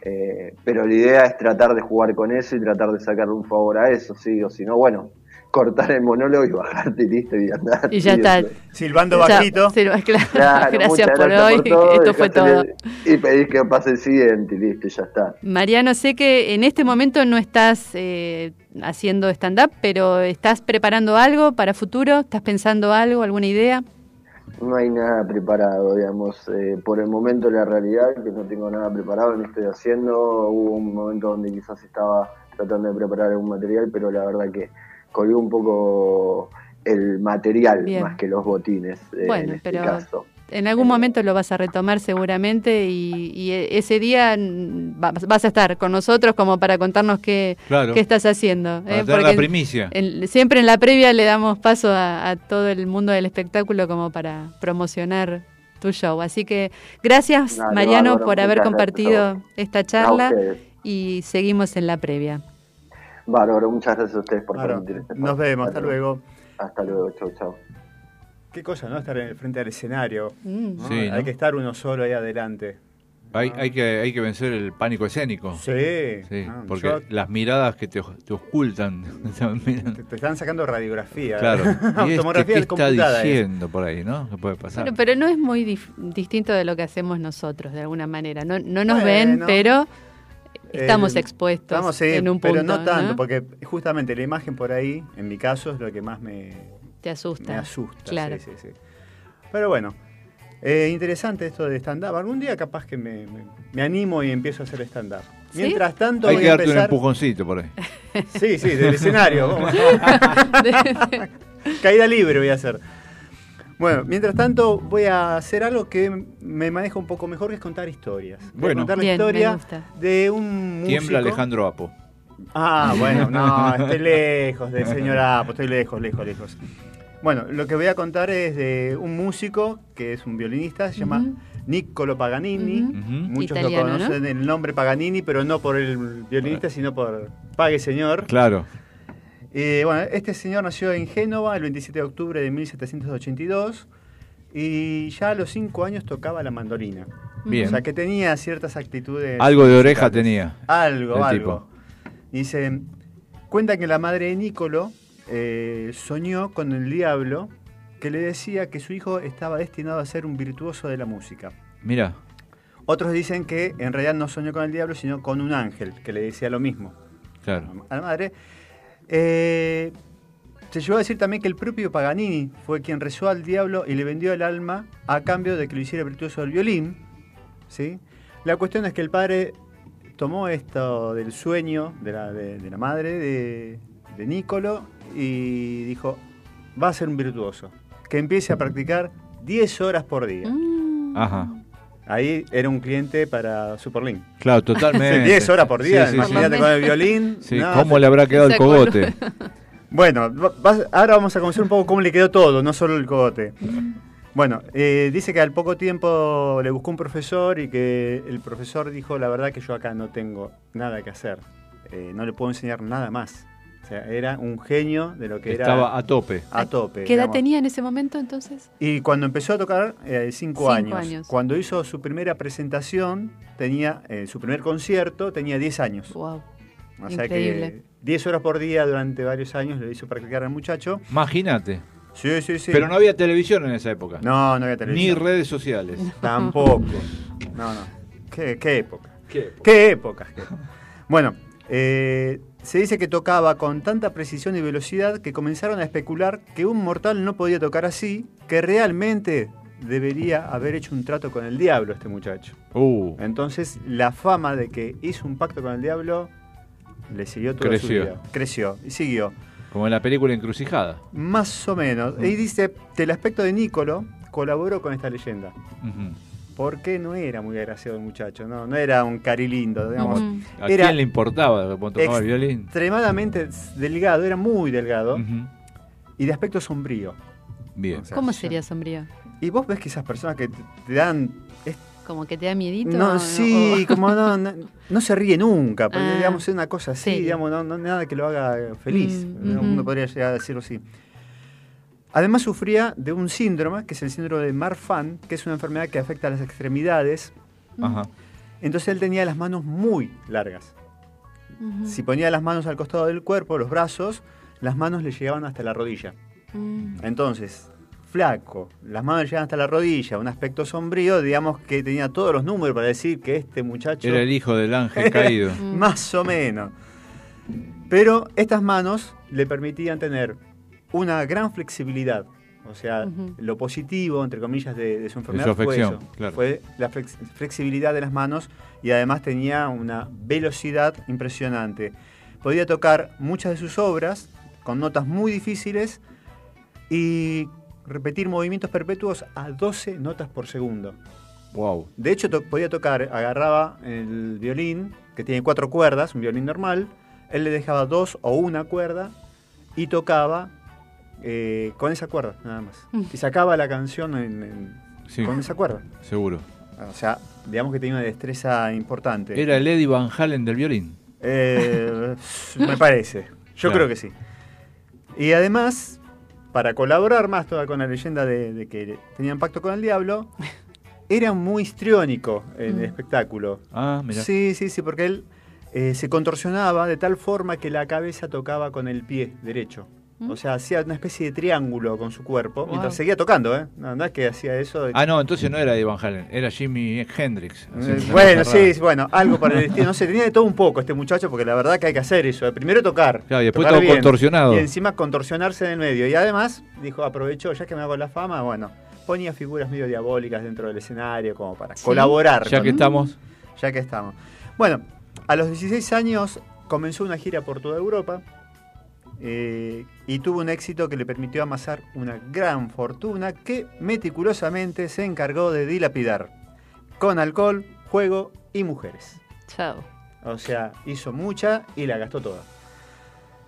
eh, pero la idea es tratar de jugar con eso y tratar de sacarle un favor a eso, sí, o si no, bueno, cortar el monólogo y bajarte y listo y andar. Y ya está. Silbando bajito. sí, claro, Claro, gracias por gracias hoy. todo, Esto fue todo. Y pedís que pase el siguiente y listo, y ya está. Mariano, sé que en este momento no estás eh, haciendo stand-up, pero ¿estás preparando algo para futuro? ¿Estás pensando algo, alguna idea? no hay nada preparado, digamos. Eh, por el momento la realidad es que no tengo nada preparado, no estoy haciendo. Hubo un momento donde quizás estaba tratando de preparar algún material, pero la verdad que colgué un poco el material Bien. más que los botines eh, Bueno, en este pero caso. en algún momento lo vas a retomar seguramente y, y e- ese día va- vas a estar con nosotros como para contarnos qué, Claro. qué estás haciendo. Para ¿eh? la en- primicia. en- siempre en la previa le damos paso a, a todo el mundo del espectáculo como para promocionar tu show. Así que gracias Dale, Mariano bárbaro, por haber compartido esta charla y seguimos en la previa. Bárbaro, muchas gracias a ustedes por Claro, permitir este nos vemos, hasta luego. Hasta luego, chau, chau. Qué cosa, ¿no? Estar en- frente al escenario. Mm. ¿no? Sí, Hay que estar uno solo ahí adelante. Hay, hay, que, hay que vencer el pánico escénico. Sí. Sí, Ah, porque yo- las miradas que te, te ocultan. te, te están sacando radiografía. claro. ¿Y este qué está es. diciendo por ahí, no? ¿Qué puede pasar? Bueno, pero no es muy dif- distinto de lo que hacemos nosotros, de alguna manera. No, no nos Bueno. ven, pero estamos Eh, expuestos Estamos, sí, en un punto. pero no tanto, ¿no? porque justamente la imagen por ahí, en mi caso, es lo que más me, Te asusta. me asusta. Claro. Sí, sí, sí. Pero bueno, eh, interesante esto de stand-up. Algún día capaz que me, me- me animo y empiezo a hacer stand-up. ¿Sí? Mientras tanto, hay voy que a darte un empujoncito por ahí. Sí, sí, del escenario. Caída libre voy a hacer. Bueno, mientras tanto voy a hacer algo que me maneja un poco mejor, que es contar historias. Voy Bueno. a contar la Bien, historia de un músico. Tiembla Alejandro Apo. Ah, bueno, no, estoy lejos del señor Apo, estoy lejos, lejos, lejos. Bueno, lo que voy a contar es de un músico que es un violinista, se llama. Niccolo Paganini. Muchos Italiano, lo ¿no? conocen el nombre Paganini, pero no por el violinista, sino por Pague Señor. Claro. Eh, bueno, este señor nació en Génova el 27 de octubre de 1782 y ya a los 5 años tocaba la mandolina. Bien. O sea que tenía ciertas actitudes. Algo de oreja tenía. Algo, algo. Dice, cuenta que la madre de Nicolo eh, soñó con el diablo que le decía que su hijo estaba destinado a ser un virtuoso de la música. Mira. Otros dicen que en realidad no soñó con el diablo, sino con un ángel que le decía lo mismo Claro. a la madre. Eh, se llegó a decir también que el propio Paganini fue quien rezó al diablo y le vendió el alma a cambio de que lo hiciera virtuoso del violín. ¿sí? La cuestión es que el padre tomó esto del sueño de la, de, de la madre de, de Nicolo y dijo, va a ser un virtuoso, que empiece a practicar 10 horas por día. Mm. Ajá. Ahí era un cliente para Superlink. Claro, totalmente. 10 horas por día, Sí, sí, sí. imagínate con el violín. Sí, no, ¿Cómo le habrá quedado el cogote? Bueno, va- vas- ahora vamos a conocer un poco cómo le quedó todo, no solo el cogote. Bueno, eh, dice que al poco tiempo le buscó un profesor y que el profesor dijo, la verdad que yo acá no tengo nada que hacer, Eh, no le puedo enseñar nada más. O sea, era un genio de lo que Estaba era a tope. a tope. ¿Qué edad tenía en ese momento entonces? Y cuando empezó a tocar, eh, cinco, Cinco años. años. Cuando hizo su primera presentación, tenía eh, su primer concierto, tenía 10 años. Wow. O sea Increíble. que 10 horas por día durante varios años le hizo practicar al muchacho. Imagínate. Sí, sí, sí. Pero no había televisión en esa época. No, no había Ni televisión. redes sociales. Tampoco. No, no. ¿Qué, qué época? ¿Qué? ¿Qué épocas? qué- Bueno, eh, se dice que tocaba con tanta precisión y velocidad que comenzaron a especular que un mortal no podía tocar así, que realmente debería haber hecho un trato con el diablo este muchacho. Uh, Entonces, la fama de que hizo un pacto con el diablo le siguió toda su vida. Creció y siguió. como en la película Encrucijada. Más o menos. Y dice el aspecto de Nicolo colaboró con esta leyenda. Porque no era muy agraciado el muchacho, no, no era un cari lindo, digamos. ¿A Era quién le importaba cuando tocaba el violín? Extremadamente delgado, era muy delgado Ujú. y de aspecto sombrío. Bien. O sea, ¿Cómo sería sombrío? Y vos ves que esas personas que te dan. es- ¿Como que te da miedito? no, sí, O- como no, no, no se ríe nunca, porque Ah, digamos es una cosa así, serio. digamos, no, no- nada que lo haga feliz. Mm. Uno podría llegar a decirlo así. Además sufría de un síndrome, que es el síndrome de Marfan, que es una enfermedad que afecta a las extremidades. Ajá. Entonces él tenía las manos muy largas. Si ponía las manos al costado del cuerpo, los brazos, las manos le llegaban hasta la rodilla. Mm. Entonces, flaco, las manos le llegaban hasta la rodilla, un aspecto sombrío, digamos que tenía todos los números para decir que este muchacho... Era el hijo del ángel caído. Mm. Más o menos. Pero estas manos le permitían tener una gran flexibilidad. O sea, lo positivo, entre comillas, de, de su enfermedad fue afección, eso. claro. Fue la flex- flexibilidad de las manos y además tenía una velocidad impresionante. Podía tocar muchas de sus obras con notas muy difíciles y repetir movimientos perpetuos a 12 notas por segundo. Wow. De hecho, to- podía tocar, agarraba el violín, que tiene cuatro cuerdas, un violín normal, él le dejaba dos o una cuerda y tocaba eh, con esa cuerda, nada más. Mm. Y sacaba la canción en- en- Sí, con esa cuerda. seguro. O sea, digamos que tenía una destreza importante. Era el Eddie Van Halen del violín. Eh, me parece. Yo Claro. creo que sí. Y además, para colaborar más toda con la leyenda de, de que tenían pacto con el diablo, era muy histriónico en Mm. el espectáculo. Ah, mira. Sí, sí, sí, porque él eh, se contorsionaba de tal forma que la cabeza tocaba con el pie derecho. ¿Mm? O sea, hacía una especie de triángulo con su cuerpo Wow. mientras seguía tocando, ¿eh? No, no es que hacía eso. de- Ah, no, entonces no era Eddie Van Halen, era Jimi Hendrix. Eh, bueno, sí, bueno, algo para el estilo. No sé, tenía de todo un poco este muchacho, porque la verdad que hay que hacer eso. Primero tocar. Claro, y después tocar todo contorsionado. Y encima contorsionarse en el medio. Y además, dijo, aprovechó, ya que me hago la fama, bueno, ponía figuras medio diabólicas dentro del escenario como para Sí. colaborar. Ya con- que estamos. ya que estamos. Bueno, a los 16 años comenzó una gira por toda Europa eh, y tuvo un éxito que le permitió amasar una gran fortuna que meticulosamente se encargó de dilapidar con alcohol, juego y mujeres. Chao. O sea, hizo mucha y la gastó toda.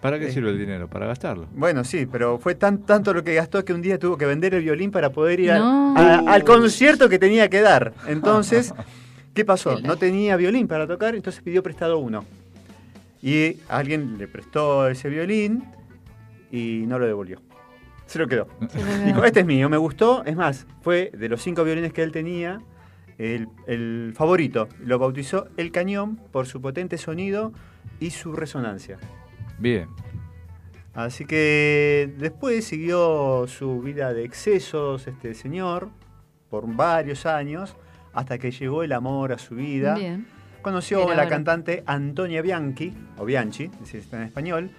¿Para qué Eh. sirve el dinero? Para gastarlo. Bueno, sí, pero fue tan, tanto lo que gastó que un día tuvo que vender el violín para poder ir a- No. a- al concierto que tenía que dar. Entonces, ¿qué pasó? No tenía violín para tocar, entonces pidió prestado uno. Y alguien le prestó ese violín y no lo devolvió. Se lo quedó. Dijo, este es mío, me gustó. Es más, fue de los cinco violines que él tenía, el, el favorito. Lo bautizó el cañón por su potente sonido y su resonancia. Bien. Así que después siguió su vida de excesos este señor por varios años hasta que llegó el amor a su vida. Bien. Conoció a la cantante Antonia Bianchi, o Bianchi, si está en español,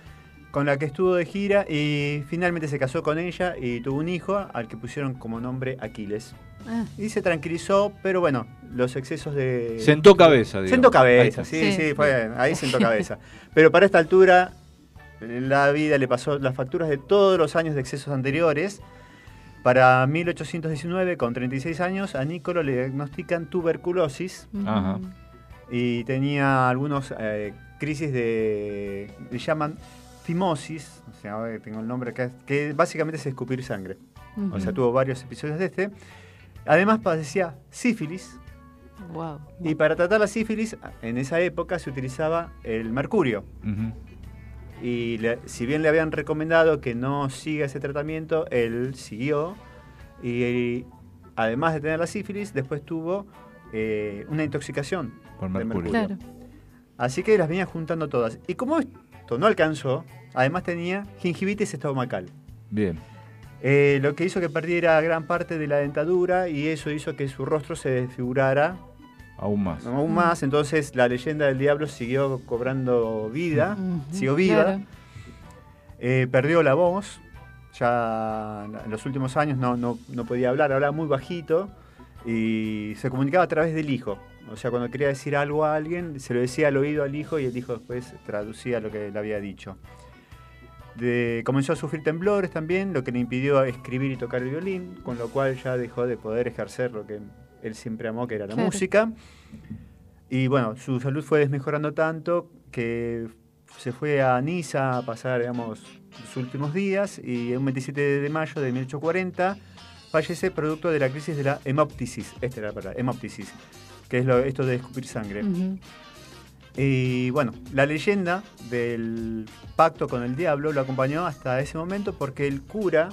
con la que estuvo de gira y finalmente se casó con ella y tuvo un hijo al que pusieron como nombre Aquiles. Ah, Y se tranquilizó, pero bueno, los excesos de... Sentó cabeza, digamos. Sentó cabeza, sí, Sí. sí, fue, ahí sentó cabeza. Pero para esta altura, la vida le pasó las facturas de todos los años de excesos anteriores. Para 1819, con 36 años, a Nicolo le diagnostican tuberculosis. Ajá. Y tenía algunos eh, crisis de... le llaman fimosis, o sea, tengo el nombre acá, que básicamente es escupir sangre. Ujú. O sea, tuvo varios episodios de este. Además padecía sífilis, Wow. y para tratar la sífilis, en esa época se utilizaba el mercurio. Ujú. Y le- si bien le habían recomendado que no siga ese tratamiento, él siguió. Y, y además de tener la sífilis, después tuvo eh, una intoxicación Por de mercurio. Claro. Así que las venía juntando todas. Y como esto no alcanzó, además tenía gingivitis estomacal. Bien. Eh, lo que hizo que perdiera gran parte de la dentadura y eso hizo que su rostro se desfigurara Aún más. aún más. Entonces la leyenda del diablo siguió cobrando vida, Ujú, siguió viva. claro. Eh, perdió la voz, ya en los últimos años no, no, no podía hablar, hablaba muy bajito y se comunicaba a través del hijo. O sea, cuando quería decir algo a alguien, se lo decía al oído al hijo y el hijo después traducía lo que le había dicho. De- comenzó a sufrir temblores también, lo que le impidió escribir y tocar el violín, con lo cual ya dejó de poder ejercer lo que él siempre amó, que era la Claro. música. Y bueno, su salud fue desmejorando tanto que se fue a Niza a pasar, digamos, sus últimos días y un 27 de mayo de 1840 fallece producto de la crisis de la hemoptisis. Esta era la palabra, hemoptisis, que es lo- esto de escupir sangre. Y bueno, la leyenda del pacto con el diablo lo acompañó hasta ese momento porque el cura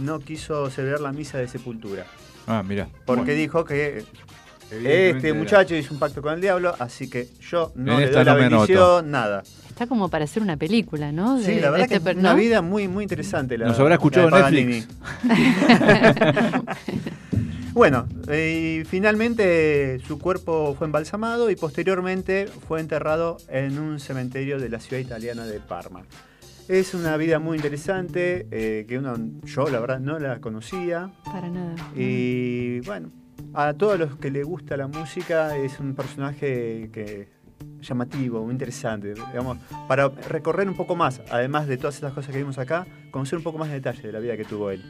no quiso celebrar la misa de sepultura. Ah, mira. Porque dijo que este muchacho hizo un pacto con el diablo, así que yo no En le doy la no bendición, nada. Está como para hacer una película, ¿no? Sí, De- la de verdad este que es una vida muy, muy interesante. La, Nos habrá la escuchado de Paganini. Netflix. bueno, eh, y finalmente su cuerpo fue embalsamado y posteriormente fue enterrado en un cementerio de la ciudad italiana de Parma. Es una vida muy interesante, eh, que uno, yo la verdad no la conocía. Para nada. Y bueno, a todos los que les gusta la música es un personaje que llamativo, muy interesante, digamos, para recorrer un poco más, además de todas esas cosas que vimos acá, conocer un poco más de detalle de la vida que tuvo él.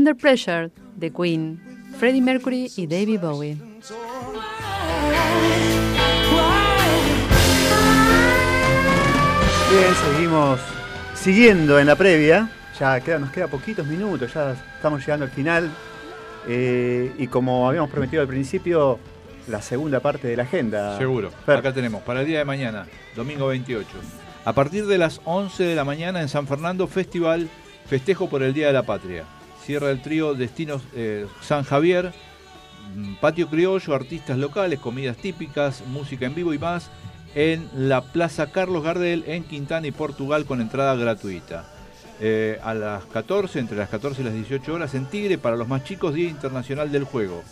Under Pressure de Queen, Freddie Mercury y David Bowie. Bien, seguimos siguiendo en la previa. Ya queda, nos queda poquitos minutos, ya estamos llegando al final. Eh, y como habíamos prometido al principio, la segunda parte de la agenda. Seguro. Fer. Acá tenemos, para el día de mañana, domingo 28. A partir de las 11 de la mañana en San Fernando, festival Festejo por el Día de la Patria. Cierra el trío Destinos eh, San Javier, mm, patio criollo, artistas locales, comidas típicas, música en vivo y más en la Plaza Carlos Gardel en Quintana y Portugal con entrada gratuita. Eh, a las 14, entre las 14 y las 18 horas en Tigre, para los más chicos, Día Internacional del Juego.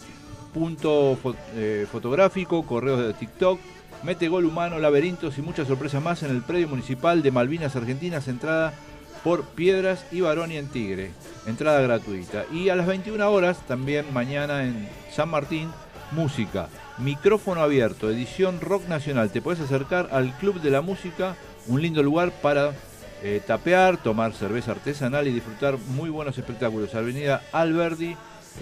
Punto eh, fotográfico, correos de TikTok, mete gol humano, laberintos y muchas sorpresas más en el predio municipal de Malvinas Argentinas, entrada por Piedras y Baroni en Tigre, entrada gratuita. Y a las 21 horas, también mañana en San Martín, música, micrófono abierto, edición rock nacional. Te puedes acercar al Club de la Música, un lindo lugar para eh, tapear, tomar cerveza artesanal y disfrutar muy buenos espectáculos. Avenida Alberdi, eh,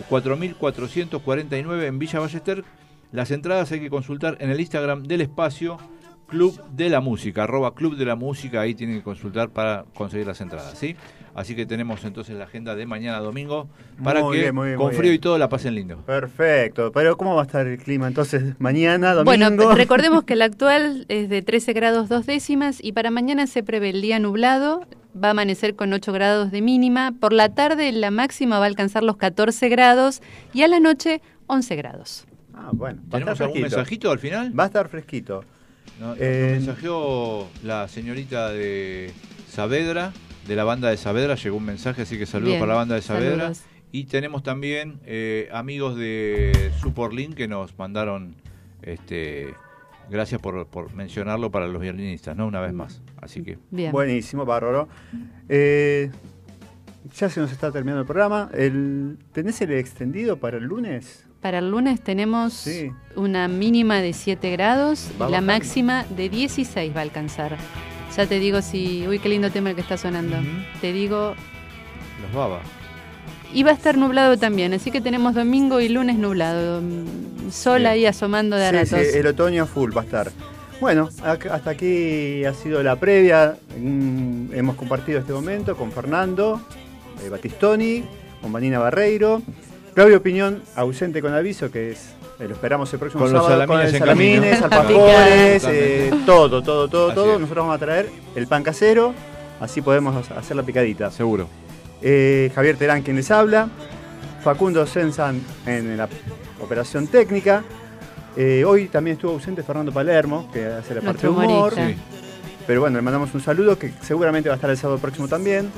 4449 en Villa Ballester. Las entradas hay que consultar en el Instagram del espacio Club de la Música, arroba Club de la Música, ahí tienen que consultar para conseguir las entradas, ¿sí? Así que tenemos entonces la agenda de mañana domingo para Muy que bien, muy bien, con muy frío bien. y todo la pasen lindo. Perfecto. Pero ¿cómo va a estar el clima entonces mañana, domingo? Bueno, recordemos que el actual es de 13 grados dos décimas y para mañana se prevé el día nublado, va a amanecer con 8 grados de mínima, por la tarde la máxima va a alcanzar los 14 grados y a la noche 11 grados. Ah, bueno. ¿Tenemos algún mensajito al final? Va a estar fresquito. No, nos Eh, mensajeó la señorita de Saavedra, de la banda de Saavedra, llegó un mensaje, así que saludos Bien, para la banda de Saavedra. saludos. Y tenemos también eh, amigos de Superlink que nos mandaron, este, gracias por, por mencionarlo para los violinistas, ¿no? Una vez más. Así que Bien. Buenísimo, bárbaro. Eh, ya se nos está terminando el programa. El, ¿Tenés el extendido para el lunes? Para el lunes tenemos Sí. una mínima de 7 grados y la máxima de 16 va a alcanzar. Ya te digo si... Uy, qué lindo tema el que está sonando. Te digo... los baba. Y va a estar nublado también, así que tenemos domingo y lunes nublado. Sol Bien. ahí asomando de Sí, ratos. sí, el otoño a full va a estar. Bueno, hasta aquí ha sido la previa. Mm, Hemos compartido este momento con Fernando eh, Batistoni, con Vanina Barreiro. Claudio Piñón, ausente con aviso, que es. eh, lo esperamos el próximo Con los sábado con salamines el salamines, alfajores, eh, todo, todo, todo, Así todo. es. Nosotros vamos a traer el pan casero, así podemos hacer la picadita. Seguro. Eh, Javier Terán, quien les habla. Facundo Sensan en la operación técnica. Eh, hoy también estuvo ausente Fernando Palermo, que hace la parte de humor. Sí. Pero bueno, le mandamos un saludo que seguramente va a estar el sábado próximo también.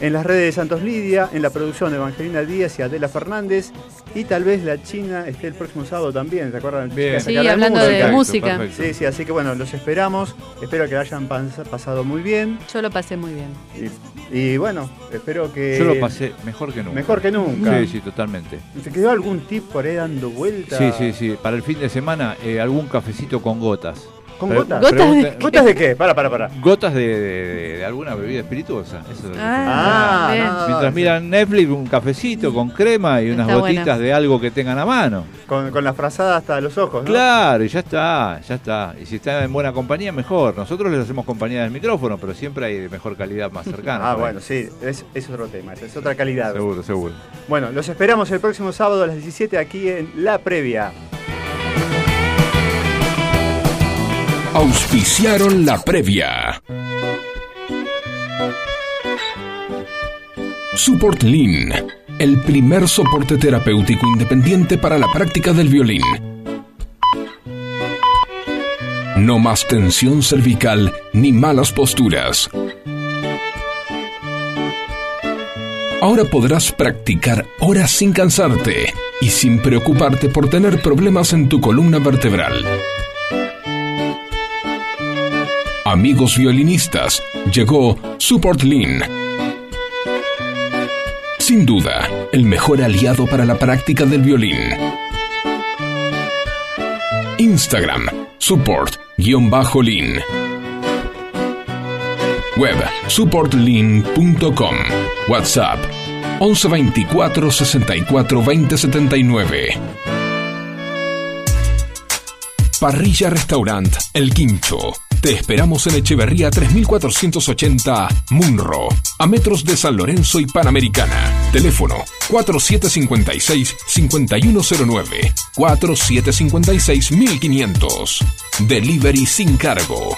En las redes de Santos Lidia, en la producción de Evangelina Díaz y Adela Fernández. Y tal vez la China esté el próximo sábado también, ¿se acuerdan? Bien. Sí, habla hablando de música. perfecto. Sí, sí, así que bueno, los esperamos. Espero que la hayan pas- pasado muy bien. Yo lo pasé muy bien. Y, y bueno, espero que. Yo lo pasé mejor que nunca. Mejor que nunca. Sí, sí, totalmente. ¿Se quedó algún tip por ahí dando vuelta? Sí, sí, sí. Para el fin de semana, eh, algún cafecito con gotas. ¿Con gotas? ¿Gotas de pregunta- ¿Gotas de qué? Para, para, para. Gotas de, de- de alguna bebida espirituosa. Eso es lo que- Ah, bien. no, Mientras miran Netflix, un cafecito con crema y unas Está gotitas buena. de algo que tengan a mano. Con, con la frazada hasta los ojos, ¿no? Claro, y ya está, ya está. Y si está en buena compañía, mejor. Nosotros les hacemos compañía del micrófono, pero siempre hay de mejor calidad más cercana. Ah, bueno, sí, es, es otro tema, es otra calidad. Seguro, seguro. Bueno, los esperamos el próximo sábado a las 17 aquí en La Previa. Auspiciaron la previa. Support Lean, el primer soporte terapéutico independiente para la práctica del violín. No más tensión cervical ni malas posturas. Ahora podrás practicar horas sin cansarte y sin preocuparte por tener problemas en tu columna vertebral. Amigos violinistas, llegó Support Lean. Sin duda, el mejor aliado para la práctica del violín. Instagram, support-lean. Web, supportlean.com. WhatsApp, 11 24 64 20 79. Parrilla Restaurant El Quincho. Te esperamos en Echeverría 3480 Munro, a metros de San Lorenzo y Panamericana. Teléfono 4756-5109, 4756-1500. Delivery sin cargo.